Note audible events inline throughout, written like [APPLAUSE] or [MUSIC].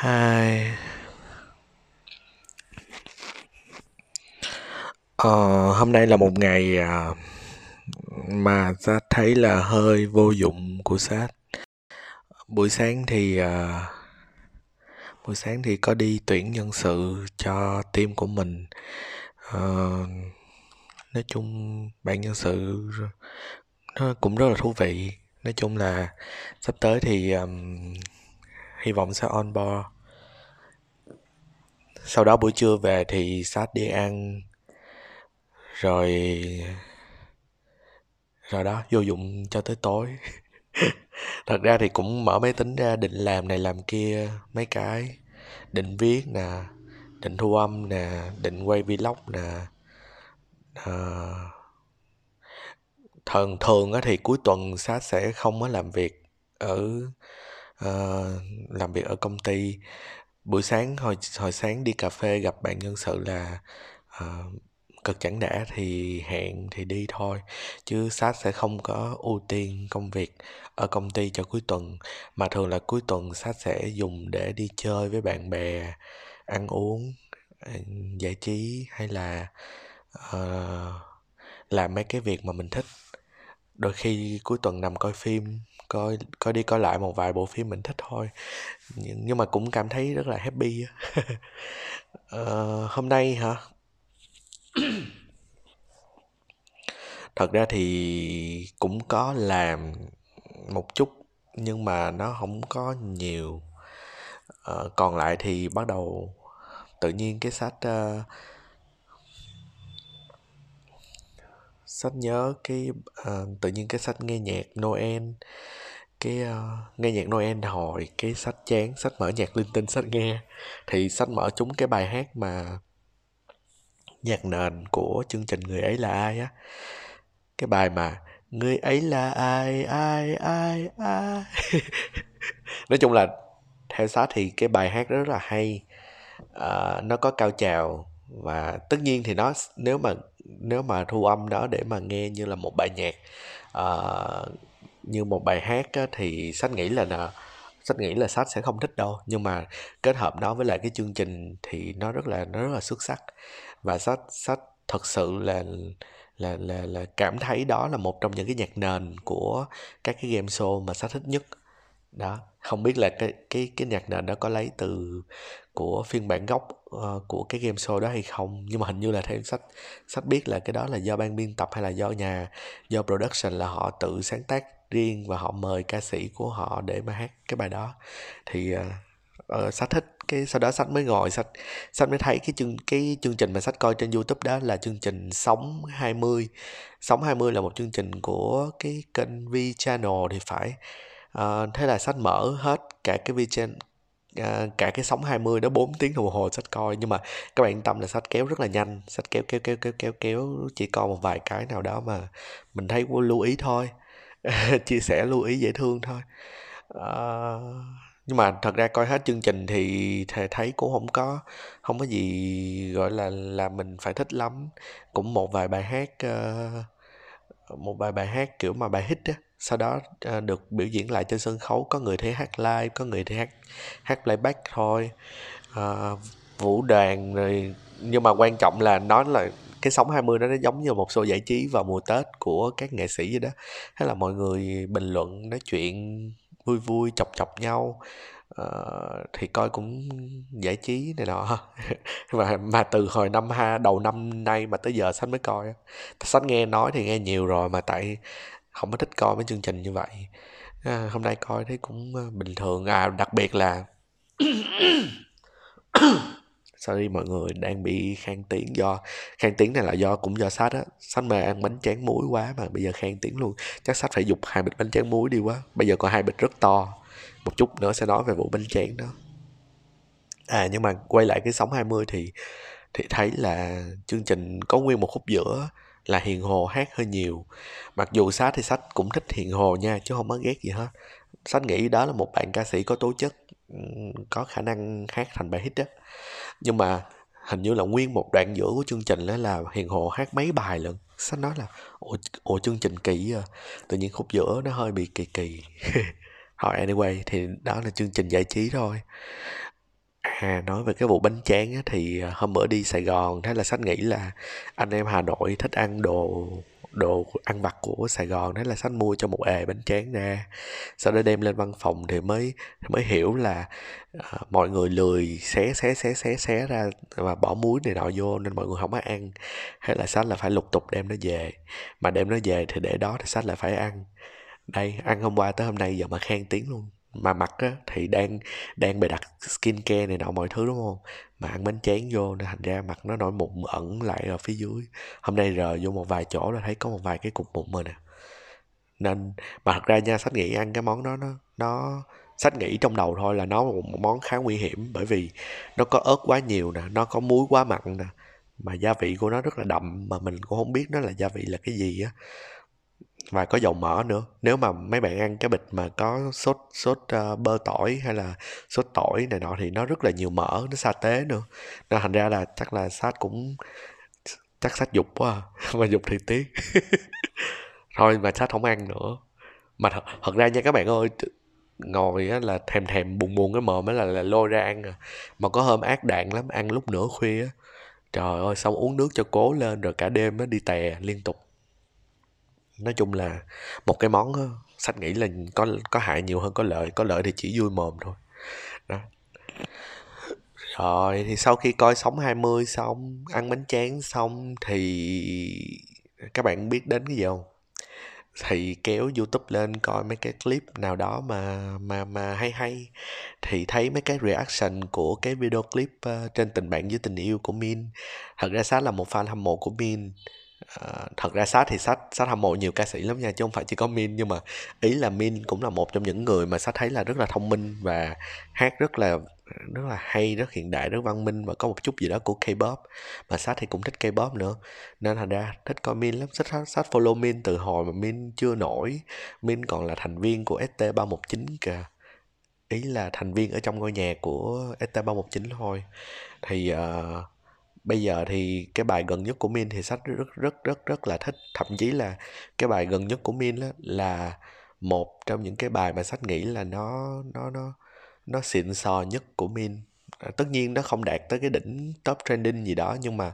Hai Ờ, hôm nay là một ngày à, mà ta thấy là hơi vô dụng của Sát. Buổi sáng thì à, buổi sáng thì có đi tuyển nhân sự cho team của mình. Ờ, nói chung bạn nhân sự nó cũng rất là thú vị. Nói chung là sắp tới thì um, hy vọng sẽ on board. Sau đó buổi trưa về thì Sát đi ăn. Rồi rồi đó vô dụng cho tới tối. [LAUGHS] Thật ra thì cũng mở máy tính ra định làm này làm kia mấy cái. Định viết nè định thu âm nè định quay vlog nè. À, thường thường á thì cuối tuần sát sẽ không có làm việc ở uh, làm việc ở công ty. Buổi sáng hồi hồi sáng đi cà phê gặp bạn nhân sự là uh, cực chẳng đã thì hẹn thì đi thôi chứ sát sẽ không có ưu tiên công việc ở công ty cho cuối tuần. Mà thường là cuối tuần sát sẽ dùng để đi chơi với bạn bè ăn uống ờ, giải trí hay là uh, làm mấy cái việc mà mình thích. Đôi khi cuối tuần nằm coi phim coi coi đi coi lại một vài bộ phim mình thích thôi. Nhưng, mà cũng cảm thấy rất là happy uh, [LAUGHS] hôm nay hả? [COUGHS] Thật ra thì cũng có làm một chút nhưng mà nó không có nhiều. Uh, còn lại thì bắt đầu tự nhiên cái sách uh, sách nhớ cái uh, tự nhiên cái sách nghe nhạc Noel cái uh, nghe nhạc Noel hồi cái sách chán sách mở nhạc linh tinh sách nghe. Thì sách mở chúng cái bài hát mà nhạc nền của chương trình người ấy là ai á. Cái bài mà người ấy là ai ai ai ai. [LAUGHS] Nói chung là theo sát thì cái bài hát rất là hay. Uh, nó có cao trào và tất nhiên thì nó nếu mà nếu mà thu âm đó để mà nghe như là một bài nhạc uh, như một bài hát á, thì sách nghĩ là là sách nghĩ là sách sẽ không thích đâu. Nhưng mà kết hợp đó với lại cái chương trình thì nó rất là nó rất là xuất sắc. Và sách sách thật sự là là là là cảm thấy đó là một trong những cái nhạc nền của các cái game show mà sách thích nhất. Đó không biết là cái cái cái nhạc nền đó có lấy từ của phiên bản gốc uh, của cái game show đó hay không. Nhưng mà hình như là theo sách sách biết là cái đó là do ban biên tập hay là do nhà do production là họ tự sáng tác riêng và họ mời ca sĩ của họ để mà hát cái bài đó. Thì uh, uh, sách thích cái sau đó sách mới ngồi sách sách mới thấy cái chương cái chương trình mà sách coi trên youtube đó là chương trình sống 20 sống 20 là một chương trình của cái kênh V channel thì phải. Uh, thế là sách mở hết cả cái V channel uh, cả cái sóng 20 đó 4 tiếng đồng hồ sách coi. Nhưng mà các bạn yên tâm là sách kéo rất là nhanh. Sách kéo kéo kéo kéo kéo kéo chỉ coi một vài cái nào đó mà mình thấy lưu ý thôi. [LAUGHS] Chia sẻ lưu ý dễ thương thôi. Uh, nhưng mà thật ra coi hết chương trình thì thầy thấy cũng không có không có gì gọi là là mình phải thích lắm. Cũng một vài bài hát uh, một vài bài hát kiểu mà bài hit á sau đó uh, được biểu diễn lại trên sân khấu có người thấy hát live có người thấy hát hát playback thôi. Uh, vũ đoàn rồi nhưng mà quan trọng là nó là cái sống 20 đó nó giống như một show giải trí vào mùa Tết của các nghệ sĩ vậy đó. hay là mọi người bình luận nói chuyện vui vui chọc chọc nhau. Uh, thì coi cũng giải trí này nọ. [LAUGHS] Mà mà từ hồi năm ha đầu năm nay mà tới giờ sách mới coi sách nghe nói thì nghe nhiều rồi mà tại không có thích coi mấy chương trình như vậy. À, hôm nay coi thấy cũng ờ, bình thường. À đặc biệt là [COUGHS] sorry mọi người đang bị khang tiếng do khang tiếng này là do cũng do sách á. Sách mê ăn bánh tráng muối quá mà bây giờ khang tiếng luôn. Chắc sách phải dục hai bịch bánh tráng muối đi quá. Bây giờ còn hai bịch rất to. Một chút nữa sẽ nói về vụ bánh tráng đó. À nhưng mà quay lại cái sóng 20 thì thì thấy là chương trình có nguyên một khúc giữa là hiền hồ hát hơi nhiều. Mặc dù sách thì sách cũng thích hiền hồ nha chứ không có ghét gì hết. Sách nghĩ đó là một bạn ca sĩ có tố chất có khả năng hát thành bài hit đó nhưng mà hình như là nguyên một đoạn giữa của chương trình đó là hiền hồ hát mấy bài lận. Sách nói là ủa, ủa chương trình kỳ à? Tự nhiên khúc giữa nó hơi bị kỳ kỳ. [LAUGHS] Hỏi anyway thì đó là chương trình giải trí thôi. À nói về cái vụ bánh tráng á, thì à, hôm bữa đi Sài Gòn thế là sách nghĩ là anh em Hà Nội thích ăn đồ đồ ăn vặt của Sài Gòn thế là sách mua cho một ề bánh tráng ra. Sau đó đem lên văn phòng thì mới mới hiểu là uh, mọi người lười xé xé xé xé xé ra và bỏ muối này nọ vô nên mọi người không có ăn. Hay là sách là phải lục tục đem nó về. Mà đem nó về thì để đó thì sách là phải ăn. Đây ăn hôm qua tới hôm nay giờ mà khen tiếng luôn mà mặt á, thì đang đang bày đặt skin care này nọ mọi thứ đúng không? Mà ăn bánh chén vô nên thành ra mặt nó nổi mụn ẩn lại ở phía dưới. Hôm nay rờ vô một vài chỗ là thấy có một vài cái cục mụn rồi nè. Nên mà thật ra nha sách nghĩ ăn cái món đó nó nó sách nghĩ trong đầu thôi là nó một món khá nguy hiểm bởi vì nó có ớt quá nhiều nè nó có muối quá mặn nè. Mà gia vị của nó rất là đậm mà mình cũng không biết nó là gia vị là cái gì á và có dầu mỡ nữa. Nếu mà mấy bạn ăn cái bịch mà có sốt sốt uh, bơ tỏi hay là sốt tỏi này nọ thì nó rất là nhiều mỡ nó sa tế nữa. Nên thành ra là chắc là sát cũng chắc sát dục quá à. [LAUGHS] mà dục thì tiếc. [LAUGHS] Thôi mà sát không ăn nữa. Mà thật, thật ra nha các bạn ơi ngồi á là thèm thèm buồn buồn cái mồm mới là, là lôi ra ăn à. Mà có hôm ác đạn lắm ăn lúc nửa khuya á. Trời ơi xong uống nước cho cố lên rồi cả đêm nó đi tè liên tục nói chung là một cái món ờ, đó, sách nghĩ là có có hại nhiều hơn có lợi có lợi thì chỉ vui mồm thôi. Đó. Rồi thì sau khi coi sống 20 xong ăn bánh tráng xong thì các bạn biết đến cái gì không? Thì kéo youtube lên coi mấy cái clip nào đó mà mà mà hay hay. Thì thấy mấy cái reaction của cái video clip uh, trên tình bạn với tình yêu của min. Thật ra sát là một fan hâm mộ của min. Ờ, thật ra sát thì sát sát hâm mộ nhiều ca sĩ lắm nha chứ không phải chỉ có Min. Nhưng mà ý là Min cũng là một trong những người mà sát thấy là rất là thông minh và hát rất là rất là hay rất hiện đại rất văn minh và có một chút gì đó của K-pop. Mà sát thì cũng thích K-pop nữa. Nên thành ra thích coi Min lắm. Sát sát follow Min từ hồi mà Min chưa nổi. Min còn là thành viên của ST319 kìa. Ý là thành viên ở trong ngôi nhà của ST319 thôi. Thì uh, bây giờ thì cái bài gần nhất của Min thì sách rất rất rất rất là thích. Thậm chí là cái bài gần nhất của Min là, là một trong những cái bài mà sách nghĩ là nó nó nó nó xịn sò nhất của Min à, tất nhiên nó không đạt tới cái đỉnh top trending gì đó nhưng mà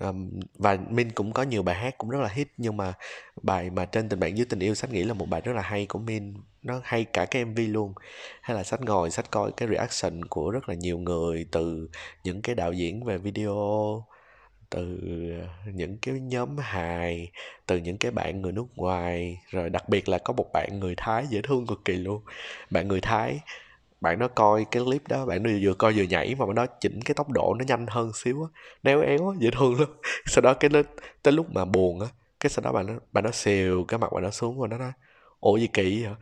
um, và Min cũng có nhiều bài hát cũng rất là hit nhưng mà bài mà trên tình bạn dưới tình yêu sách nghĩ là một bài rất là hay của Min. Nó hay cả cái MV luôn. Hay là sách ngồi sách coi cái reaction của rất là nhiều người từ những cái đạo diễn về video từ những cái nhóm hài từ những cái bạn người nước ngoài rồi đặc biệt là có một bạn người thái dễ thương cực kỳ luôn. Bạn người thái bạn nó coi cái clip đó, bạn nó vừa coi vừa nhảy mà nó chỉnh cái tốc độ nó nhanh hơn xíu á néo éo á, dễ thương lắm. [LAUGHS] Sau đó cái tới lúc mà buồn á, cái sau đó bạn nó bạn nó xèo cái mặt bạn nó xuống và nó nói, ủa gì kỳ vậy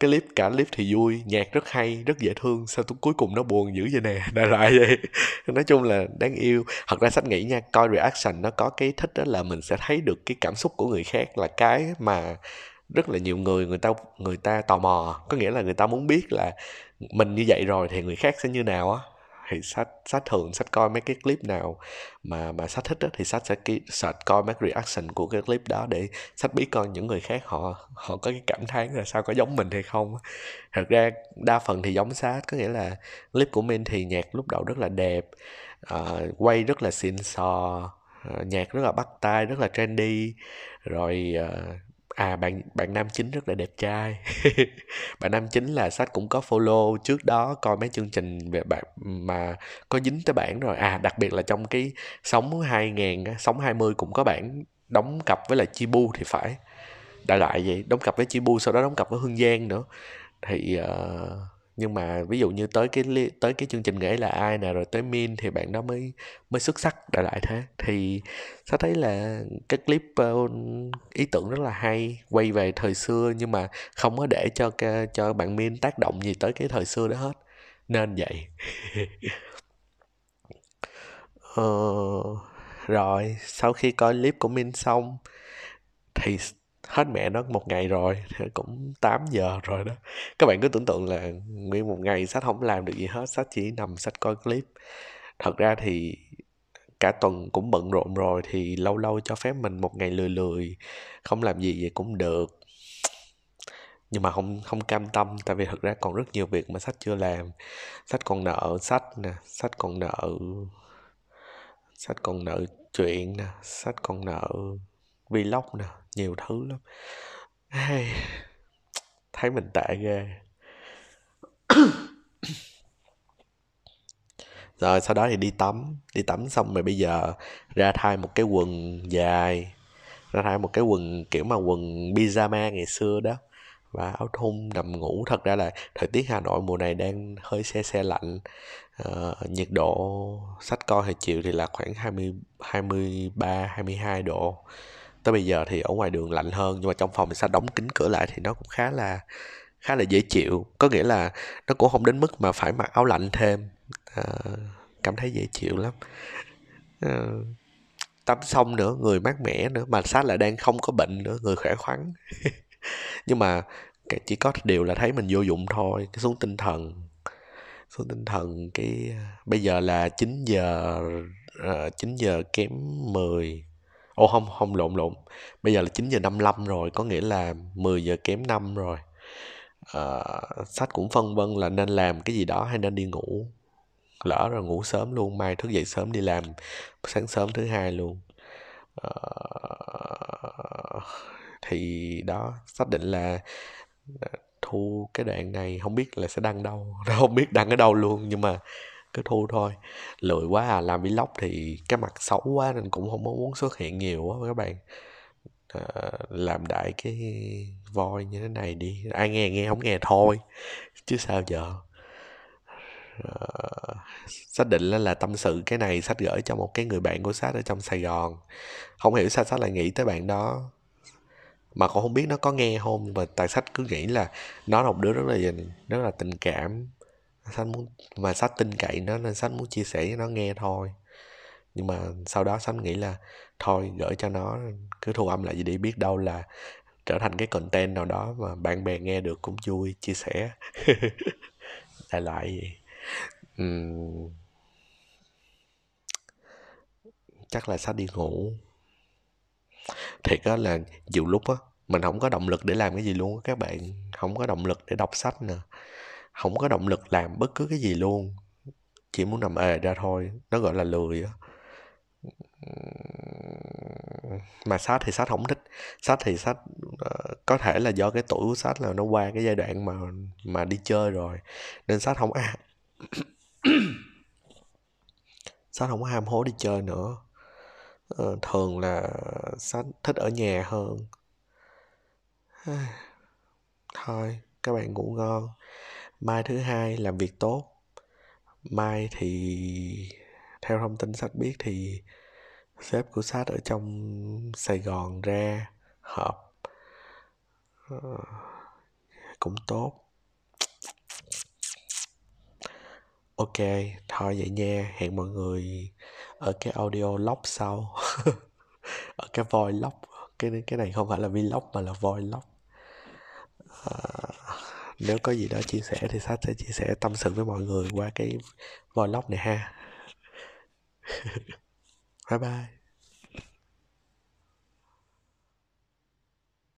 cái clip, cả clip thì vui, nhạc rất hay, rất dễ thương, sao tôi cuối cùng nó buồn dữ vậy nè? [LAUGHS] Đại loại vậy. [LAUGHS] Nói chung là đáng yêu. Thật ra sách nghĩ nha, coi reaction nó có cái thích đó là mình sẽ thấy được cái cảm xúc của người khác là cái mà rất là nhiều người người ta người ta tò mò. Có nghĩa là người ta muốn biết là mình như vậy rồi thì người khác sẽ như nào á? Thì sách sách thường sách coi mấy cái clip nào mà mà sách thích đó, thì sách sẽ ký, search coi mấy reaction của cái clip đó để sách biết coi những người khác họ họ có cái cảm thán là sao có giống mình hay không thật ra đa phần thì giống sách có nghĩa là clip của mình thì nhạc lúc đầu rất là đẹp uh, quay rất là xịn sò uh, ờ, nhạc rất là bắt tai rất là trendy rồi uh, à bạn bạn nam chính rất là đẹp trai. [LAUGHS] Bạn nam chính là sách cũng có follow. Trước đó coi mấy chương trình về bạn mà có dính tới bản rồi. À đặc biệt là trong cái sống 2000 sống 20 cũng có bản đóng cặp với là Chibu thì phải. Đại loại vậy đóng cặp với Chibu sau đó đóng cặp với Hương Giang nữa. Thì uh, nhưng mà ví dụ như tới cái tới cái chương trình nghệ là ai nè rồi tới min thì bạn đó mới mới xuất sắc đại lại thế. Thì sao thấy là cái clip uh, ý tưởng rất là hay quay về thời xưa nhưng mà không có để cho cho bạn min tác động gì tới cái thời xưa đó hết. Nên vậy. [LAUGHS] Ờ, rồi sau khi coi clip của min xong thì hết mẹ nó một ngày rồi cũng 8 giờ rồi đó. Các bạn cứ tưởng tượng là nguyên một ngày sách không làm được gì hết, sách chỉ nằm sách coi clip. Thật ra thì cả tuần cũng bận rộn rồi, thì lâu lâu cho phép mình một ngày lười lười, không làm gì vậy cũng được. Nhưng mà không không cam tâm, tại vì thực ra còn rất nhiều việc mà sách chưa làm. Sách còn nợ sách nè, sách còn nợ, sách còn nợ chuyện nè, sách còn nợ vlog nè nhiều thứ lắm. Hey, thấy mình tệ ghê. [COUGHS] Rồi sau đó thì đi tắm. Đi tắm xong rồi bây giờ ra thay một cái quần dài. Ra thay một cái quần kiểu mà quần pyjama ngày xưa đó. Và áo thun nằm ngủ. Thật ra là thời tiết Hà Nội mùa này đang hơi xe xe lạnh. Uh, nhiệt độ sách coi hồi chiều thì là khoảng 20 23 22 độ tới bây giờ thì ở ngoài đường lạnh hơn nhưng mà trong phòng thì sao đóng kính cửa lại thì nó cũng khá là khá là dễ chịu. Có nghĩa là nó cũng không đến mức mà phải mặc áo lạnh thêm. À, cảm thấy dễ chịu lắm. À, tắm xong nữa người mát mẻ nữa mà sát lại đang không có bệnh nữa người khỏe khoắn. [LAUGHS] Nhưng mà chỉ có điều là thấy mình vô dụng thôi cái xuống tinh thần. Xuống tinh thần cái bây giờ là 9 giờ ờ, uh, 9 giờ kém 10 Ồ không, không lộn lộn. Bây giờ là 9 giờ 55 rồi, có nghĩa là 10 giờ kém 5 rồi. à, sách cũng phân vân là nên làm cái gì đó hay nên đi ngủ. Lỡ rồi ngủ sớm luôn, mai thức dậy sớm đi làm sáng sớm thứ hai luôn. à, thì đó, xác định là ờ, thu cái đoạn này không biết là sẽ đăng đâu, [LAUGHS] không biết đăng ở đâu luôn nhưng mà cứ thu thôi. Lười quá à làm vlog thì cái mặt xấu quá nên cũng không muốn xuất hiện nhiều quá các bạn. À, làm đại cái voi như thế này đi. Ai nghe nghe không nghe thôi chứ sao giờ? À, xác định là, là tâm sự cái này sách gửi cho một cái người bạn của sách ở trong sài gòn. Không hiểu sao sách lại nghĩ tới bạn đó. Mà cũng không biết nó có nghe không mà tại sách cứ nghĩ là nó là một đứa rất là rất là tình cảm sách muốn, mà sách tin cậy nó nên sách muốn chia sẻ với nó nghe thôi. Nhưng mà sau đó sách nghĩ là, thôi, gửi cho nó, cứ thu âm lại gì đi, biết đâu là trở thành cái content nào đó mà bạn bè nghe được cũng vui, chia sẻ. [LAUGHS] Đại loại vậy. Uhm. chắc là sách đi ngủ. Thiệt á là nhiều lúc á, mình không có động lực để làm cái gì luôn các bạn. Không có động lực để đọc sách nè không có động lực làm bất cứ cái gì luôn. Chỉ muốn nằm ề ra thôi. Nó gọi là lười á. Mà sách thì sách không thích. Sách thì sách uh, ờ, có thể là do cái tuổi của sách là nó qua cái giai đoạn mà mà đi chơi rồi. Nên sách không à sách không có ham hố đi chơi nữa. Uh, thường là sách thích ở nhà hơn. Thôi các bạn ngủ ngon mai thứ hai làm việc tốt. Mai thì, theo thông tin sách biết thì sếp của sách ở trong sài gòn ra họp ờ, cũng tốt. Ok, thôi vậy nha. Hẹn mọi người ở cái audio log sau. [LAUGHS] Ở cái voi log. Cái cái này không phải là vlog mà là voi log nếu có gì đó chia sẻ thì sách sẽ chia sẻ tâm sự với mọi người qua cái vlog này ha. [LAUGHS] Bye bye.